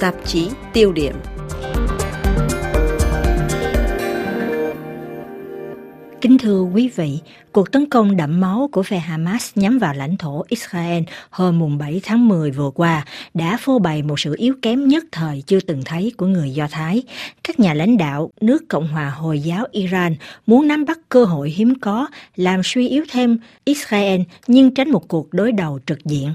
tạp chí tiêu điểm. Kính thưa quý vị, cuộc tấn công đẫm máu của phe Hamas nhắm vào lãnh thổ Israel hôm mùng 7 tháng 10 vừa qua đã phô bày một sự yếu kém nhất thời chưa từng thấy của người Do Thái. Các nhà lãnh đạo nước Cộng hòa Hồi giáo Iran muốn nắm bắt cơ hội hiếm có làm suy yếu thêm Israel nhưng tránh một cuộc đối đầu trực diện.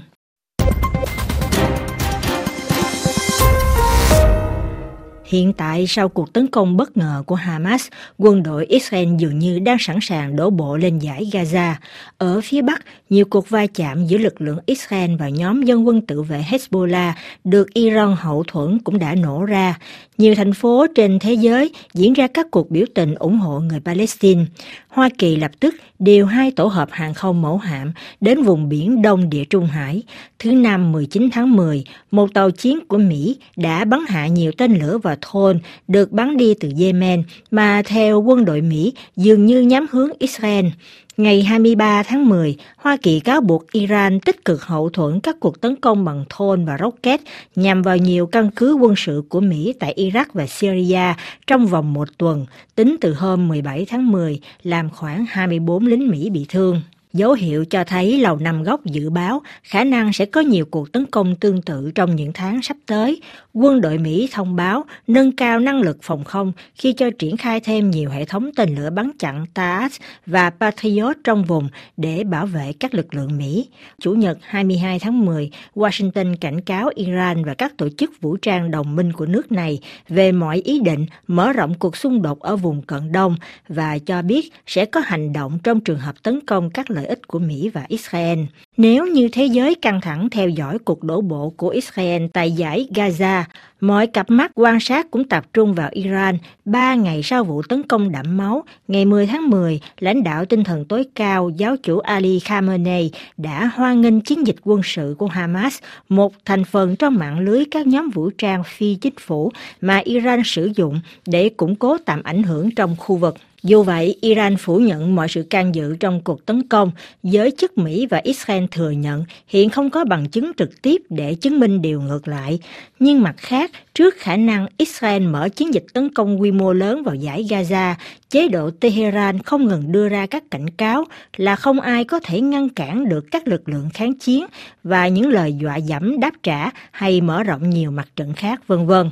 Hiện tại sau cuộc tấn công bất ngờ của Hamas, quân đội Israel dường như đang sẵn sàng đổ bộ lên giải Gaza. Ở phía Bắc, nhiều cuộc va chạm giữa lực lượng Israel và nhóm dân quân tự vệ Hezbollah được Iran hậu thuẫn cũng đã nổ ra. Nhiều thành phố trên thế giới diễn ra các cuộc biểu tình ủng hộ người Palestine. Hoa Kỳ lập tức điều hai tổ hợp hàng không mẫu hạm đến vùng biển Đông Địa Trung Hải. Thứ năm 19 tháng 10, một tàu chiến của Mỹ đã bắn hạ nhiều tên lửa vào thôn được bắn đi từ Yemen mà theo quân đội Mỹ dường như nhắm hướng Israel. Ngày 23 tháng 10, Hoa Kỳ cáo buộc Iran tích cực hậu thuẫn các cuộc tấn công bằng thôn và rocket nhằm vào nhiều căn cứ quân sự của Mỹ tại Iraq và Syria trong vòng một tuần, tính từ hôm 17 tháng 10, làm khoảng 24 lính Mỹ bị thương. Dấu hiệu cho thấy Lầu Năm Góc dự báo khả năng sẽ có nhiều cuộc tấn công tương tự trong những tháng sắp tới. Quân đội Mỹ thông báo nâng cao năng lực phòng không khi cho triển khai thêm nhiều hệ thống tên lửa bắn chặn TAAD và Patriot trong vùng để bảo vệ các lực lượng Mỹ. Chủ nhật 22 tháng 10, Washington cảnh cáo Iran và các tổ chức vũ trang đồng minh của nước này về mọi ý định mở rộng cuộc xung đột ở vùng Cận Đông và cho biết sẽ có hành động trong trường hợp tấn công các lợi ích của Mỹ và Israel. Nếu như thế giới căng thẳng theo dõi cuộc đổ bộ của Israel tại giải Gaza, mọi cặp mắt quan sát cũng tập trung vào Iran. Ba ngày sau vụ tấn công đẫm máu, ngày 10 tháng 10, lãnh đạo tinh thần tối cao giáo chủ Ali Khamenei đã hoan nghênh chiến dịch quân sự của Hamas, một thành phần trong mạng lưới các nhóm vũ trang phi chính phủ mà Iran sử dụng để củng cố tạm ảnh hưởng trong khu vực. Dù vậy, Iran phủ nhận mọi sự can dự trong cuộc tấn công, giới chức Mỹ và Israel thừa nhận hiện không có bằng chứng trực tiếp để chứng minh điều ngược lại. Nhưng mặt khác, trước khả năng Israel mở chiến dịch tấn công quy mô lớn vào giải Gaza, chế độ Tehran không ngừng đưa ra các cảnh cáo là không ai có thể ngăn cản được các lực lượng kháng chiến và những lời dọa dẫm đáp trả hay mở rộng nhiều mặt trận khác vân vân.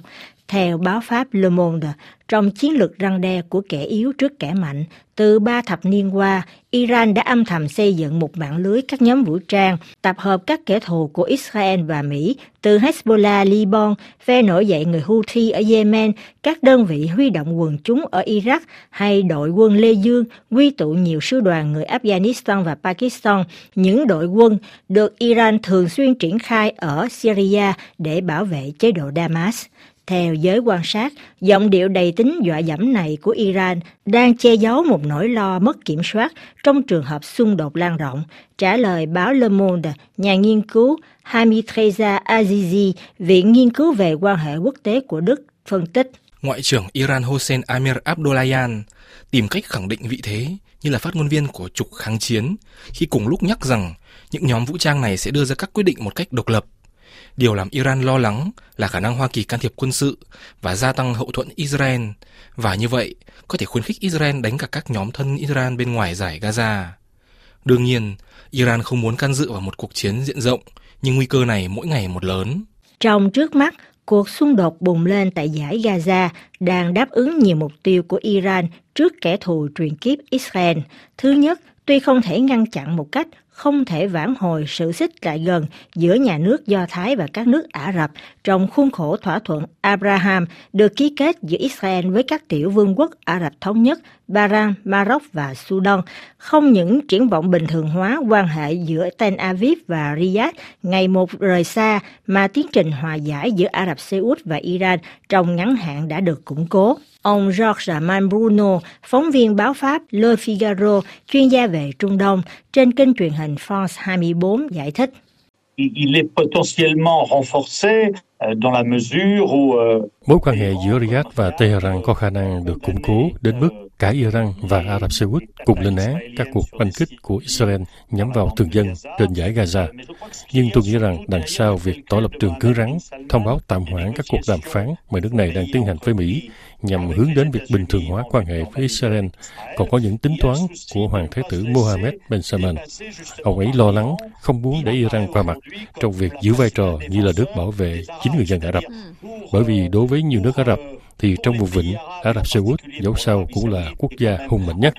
Theo báo Pháp Le Monde, trong chiến lược răng đe của kẻ yếu trước kẻ mạnh, từ ba thập niên qua, Iran đã âm thầm xây dựng một mạng lưới các nhóm vũ trang, tập hợp các kẻ thù của Israel và Mỹ, từ Hezbollah, Liban, phe nổi dậy người Houthi ở Yemen, các đơn vị huy động quần chúng ở Iraq hay đội quân Lê Dương quy tụ nhiều sư đoàn người Afghanistan và Pakistan, những đội quân được Iran thường xuyên triển khai ở Syria để bảo vệ chế độ Damas. Theo giới quan sát, giọng điệu đầy tính dọa dẫm này của Iran đang che giấu một nỗi lo mất kiểm soát trong trường hợp xung đột lan rộng, trả lời báo Le Monde, nhà nghiên cứu Hamitreza Azizi, Viện Nghiên cứu về quan hệ quốc tế của Đức, phân tích. Ngoại trưởng Iran Hossein Amir Abdollahian tìm cách khẳng định vị thế như là phát ngôn viên của trục kháng chiến khi cùng lúc nhắc rằng những nhóm vũ trang này sẽ đưa ra các quyết định một cách độc lập Điều làm Iran lo lắng là khả năng Hoa Kỳ can thiệp quân sự và gia tăng hậu thuẫn Israel, và như vậy có thể khuyến khích Israel đánh cả các nhóm thân Iran bên ngoài giải Gaza. Đương nhiên, Iran không muốn can dự vào một cuộc chiến diện rộng, nhưng nguy cơ này mỗi ngày một lớn. Trong trước mắt, cuộc xung đột bùng lên tại giải Gaza đang đáp ứng nhiều mục tiêu của Iran trước kẻ thù truyền kiếp Israel. Thứ nhất, tuy không thể ngăn chặn một cách không thể vãn hồi sự xích lại gần giữa nhà nước Do Thái và các nước Ả Rập trong khuôn khổ thỏa thuận Abraham được ký kết giữa Israel với các tiểu vương quốc Ả Rập Thống Nhất, Bahrain, Maroc và Sudan, không những triển vọng bình thường hóa quan hệ giữa Tel Aviv và Riyadh ngày một rời xa, mà tiến trình hòa giải giữa Ả Rập Xê Út và Iran trong ngắn hạn đã được củng cố. Ông Georges Bruno, phóng viên báo Pháp Le Figaro, chuyên gia về Trung Đông, trên kênh truyền hình France 24 giải thích. Il est potentiellement renforcé euh, dans la mesure où euh, Mối quan hệ giữa Riyadh và Tehran có khả năng được củng cố đến mức cả Iran và Ả Rập Xê Út cùng lên án các cuộc oanh kích của Israel nhắm vào thường dân trên giải Gaza. Nhưng tôi nghĩ rằng đằng sau việc tỏ lập trường cứng rắn, thông báo tạm hoãn các cuộc đàm phán mà nước này đang tiến hành với Mỹ nhằm hướng đến việc bình thường hóa quan hệ với Israel, còn có những tính toán của Hoàng Thái tử Mohammed bin Salman. Ông ấy lo lắng, không muốn để Iran qua mặt trong việc giữ vai trò như là nước bảo vệ chính người dân Ả Rập. Bởi vì đối với nhiều nước Ả Rập, thì trong vùng vịnh, Ả Rập Xê Út dẫu sao cũng là quốc gia hùng mạnh nhất.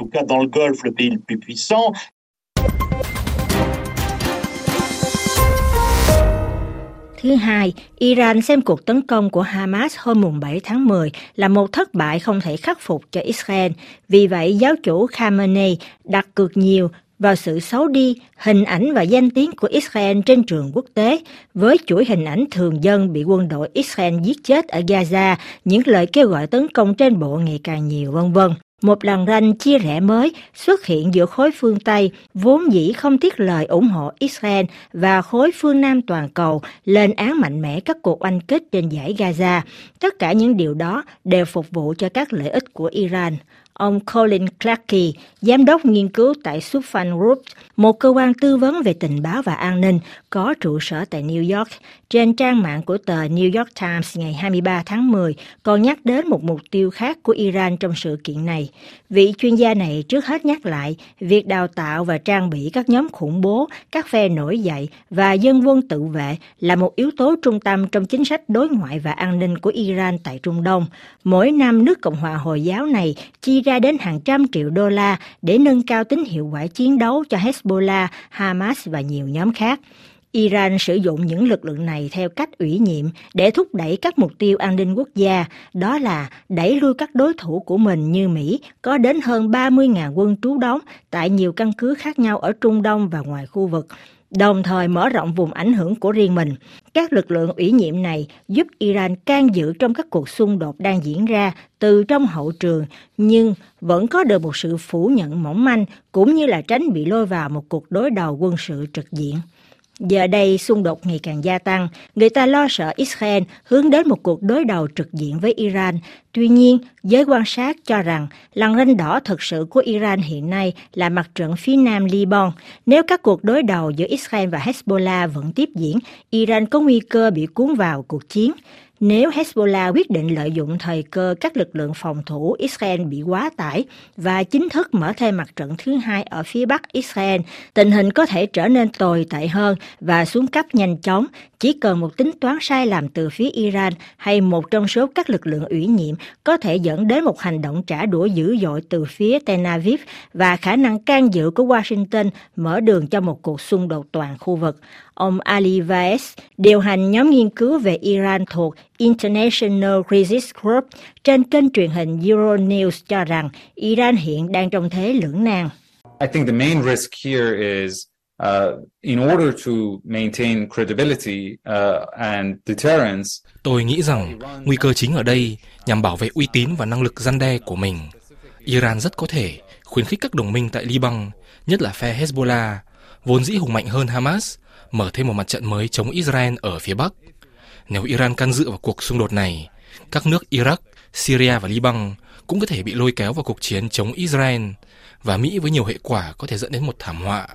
Thứ hai, Iran xem cuộc tấn công của Hamas hôm mùng 7 tháng 10 là một thất bại không thể khắc phục cho Israel. Vì vậy, giáo chủ Khamenei đặt cược nhiều vào sự xấu đi, hình ảnh và danh tiếng của Israel trên trường quốc tế, với chuỗi hình ảnh thường dân bị quân đội Israel giết chết ở Gaza, những lời kêu gọi tấn công trên bộ ngày càng nhiều vân vân. Một làn ranh chia rẽ mới xuất hiện giữa khối phương Tây, vốn dĩ không tiếc lời ủng hộ Israel và khối phương Nam toàn cầu lên án mạnh mẽ các cuộc oanh kích trên giải Gaza. Tất cả những điều đó đều phục vụ cho các lợi ích của Iran. Ông Colin Clarkey, giám đốc nghiên cứu tại Sufan Group, một cơ quan tư vấn về tình báo và an ninh có trụ sở tại New York, trên trang mạng của tờ New York Times ngày 23 tháng 10 còn nhắc đến một mục tiêu khác của Iran trong sự kiện này. Vị chuyên gia này trước hết nhắc lại việc đào tạo và trang bị các nhóm khủng bố, các phe nổi dậy và dân quân tự vệ là một yếu tố trung tâm trong chính sách đối ngoại và an ninh của Iran tại Trung Đông. Mỗi năm nước Cộng hòa Hồi giáo này chi ra đến hàng trăm triệu đô la để nâng cao tính hiệu quả chiến đấu cho Hezbollah, Hamas và nhiều nhóm khác. Iran sử dụng những lực lượng này theo cách ủy nhiệm để thúc đẩy các mục tiêu an ninh quốc gia, đó là đẩy lui các đối thủ của mình như Mỹ có đến hơn 30.000 quân trú đóng tại nhiều căn cứ khác nhau ở Trung Đông và ngoài khu vực, đồng thời mở rộng vùng ảnh hưởng của riêng mình. Các lực lượng ủy nhiệm này giúp Iran can dự trong các cuộc xung đột đang diễn ra từ trong hậu trường, nhưng vẫn có được một sự phủ nhận mỏng manh cũng như là tránh bị lôi vào một cuộc đối đầu quân sự trực diện. Giờ đây xung đột ngày càng gia tăng, người ta lo sợ Israel hướng đến một cuộc đối đầu trực diện với Iran. Tuy nhiên, giới quan sát cho rằng lằn ranh đỏ thực sự của Iran hiện nay là mặt trận phía nam Liban. Nếu các cuộc đối đầu giữa Israel và Hezbollah vẫn tiếp diễn, Iran có nguy cơ bị cuốn vào cuộc chiến. Nếu Hezbollah quyết định lợi dụng thời cơ các lực lượng phòng thủ Israel bị quá tải và chính thức mở thêm mặt trận thứ hai ở phía bắc Israel, tình hình có thể trở nên tồi tệ hơn và xuống cấp nhanh chóng. Chỉ cần một tính toán sai lầm từ phía Iran hay một trong số các lực lượng ủy nhiệm có thể dẫn đến một hành động trả đũa dữ dội từ phía Tel Aviv và khả năng can dự của Washington mở đường cho một cuộc xung đột toàn khu vực. Ông Ali Vaez, điều hành nhóm nghiên cứu về Iran thuộc International Crisis Group trên kênh truyền hình Euronews cho rằng Iran hiện đang trong thế lưỡng nan. I think the main risk here is Uh, in order to maintain credibility uh, and deterrence. Tôi nghĩ rằng nguy cơ chính ở đây nhằm bảo vệ uy tín và năng lực gian đe của mình. Iran rất có thể khuyến khích các đồng minh tại Liban, nhất là phe Hezbollah, vốn dĩ hùng mạnh hơn Hamas, mở thêm một mặt trận mới chống Israel ở phía Bắc. Nếu Iran can dự vào cuộc xung đột này, các nước Iraq, Syria và Liban cũng có thể bị lôi kéo vào cuộc chiến chống Israel và Mỹ với nhiều hệ quả có thể dẫn đến một thảm họa,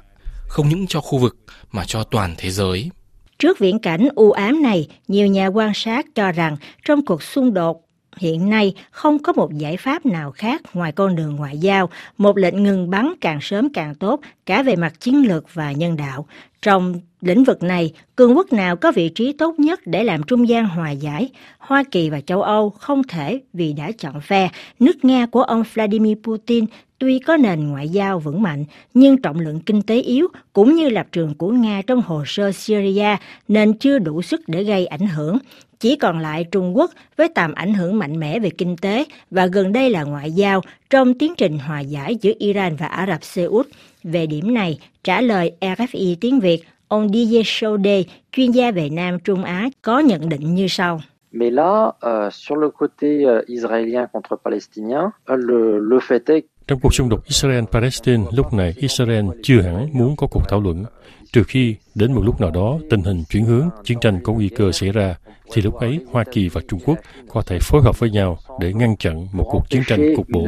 không những cho khu vực mà cho toàn thế giới. Trước viễn cảnh u ám này, nhiều nhà quan sát cho rằng trong cuộc xung đột hiện nay không có một giải pháp nào khác ngoài con đường ngoại giao, một lệnh ngừng bắn càng sớm càng tốt, cả về mặt chiến lược và nhân đạo. Trong lĩnh vực này, cường quốc nào có vị trí tốt nhất để làm trung gian hòa giải? Hoa Kỳ và châu Âu không thể vì đã chọn phe. Nước Nga của ông Vladimir Putin tuy có nền ngoại giao vững mạnh, nhưng trọng lượng kinh tế yếu cũng như lập trường của Nga trong hồ sơ Syria nên chưa đủ sức để gây ảnh hưởng. Chỉ còn lại Trung Quốc với tầm ảnh hưởng mạnh mẽ về kinh tế và gần đây là ngoại giao trong tiến trình hòa giải giữa Iran và Ả Rập Xê Út. Về điểm này, trả lời RFI tiếng Việt, ông Didier Chaudet, chuyên gia về Nam Trung Á, có nhận định như sau. Mais là, euh, sur le côté euh, israélien contre palestinien, euh, le, le fait est trong cuộc xung đột Israel-Palestine lúc này, Israel chưa hẳn muốn có cuộc thảo luận. Trừ khi đến một lúc nào đó tình hình chuyển hướng, chiến tranh có nguy cơ xảy ra, thì lúc ấy Hoa Kỳ và Trung Quốc có thể phối hợp với nhau để ngăn chặn một cuộc chiến tranh cục bộ.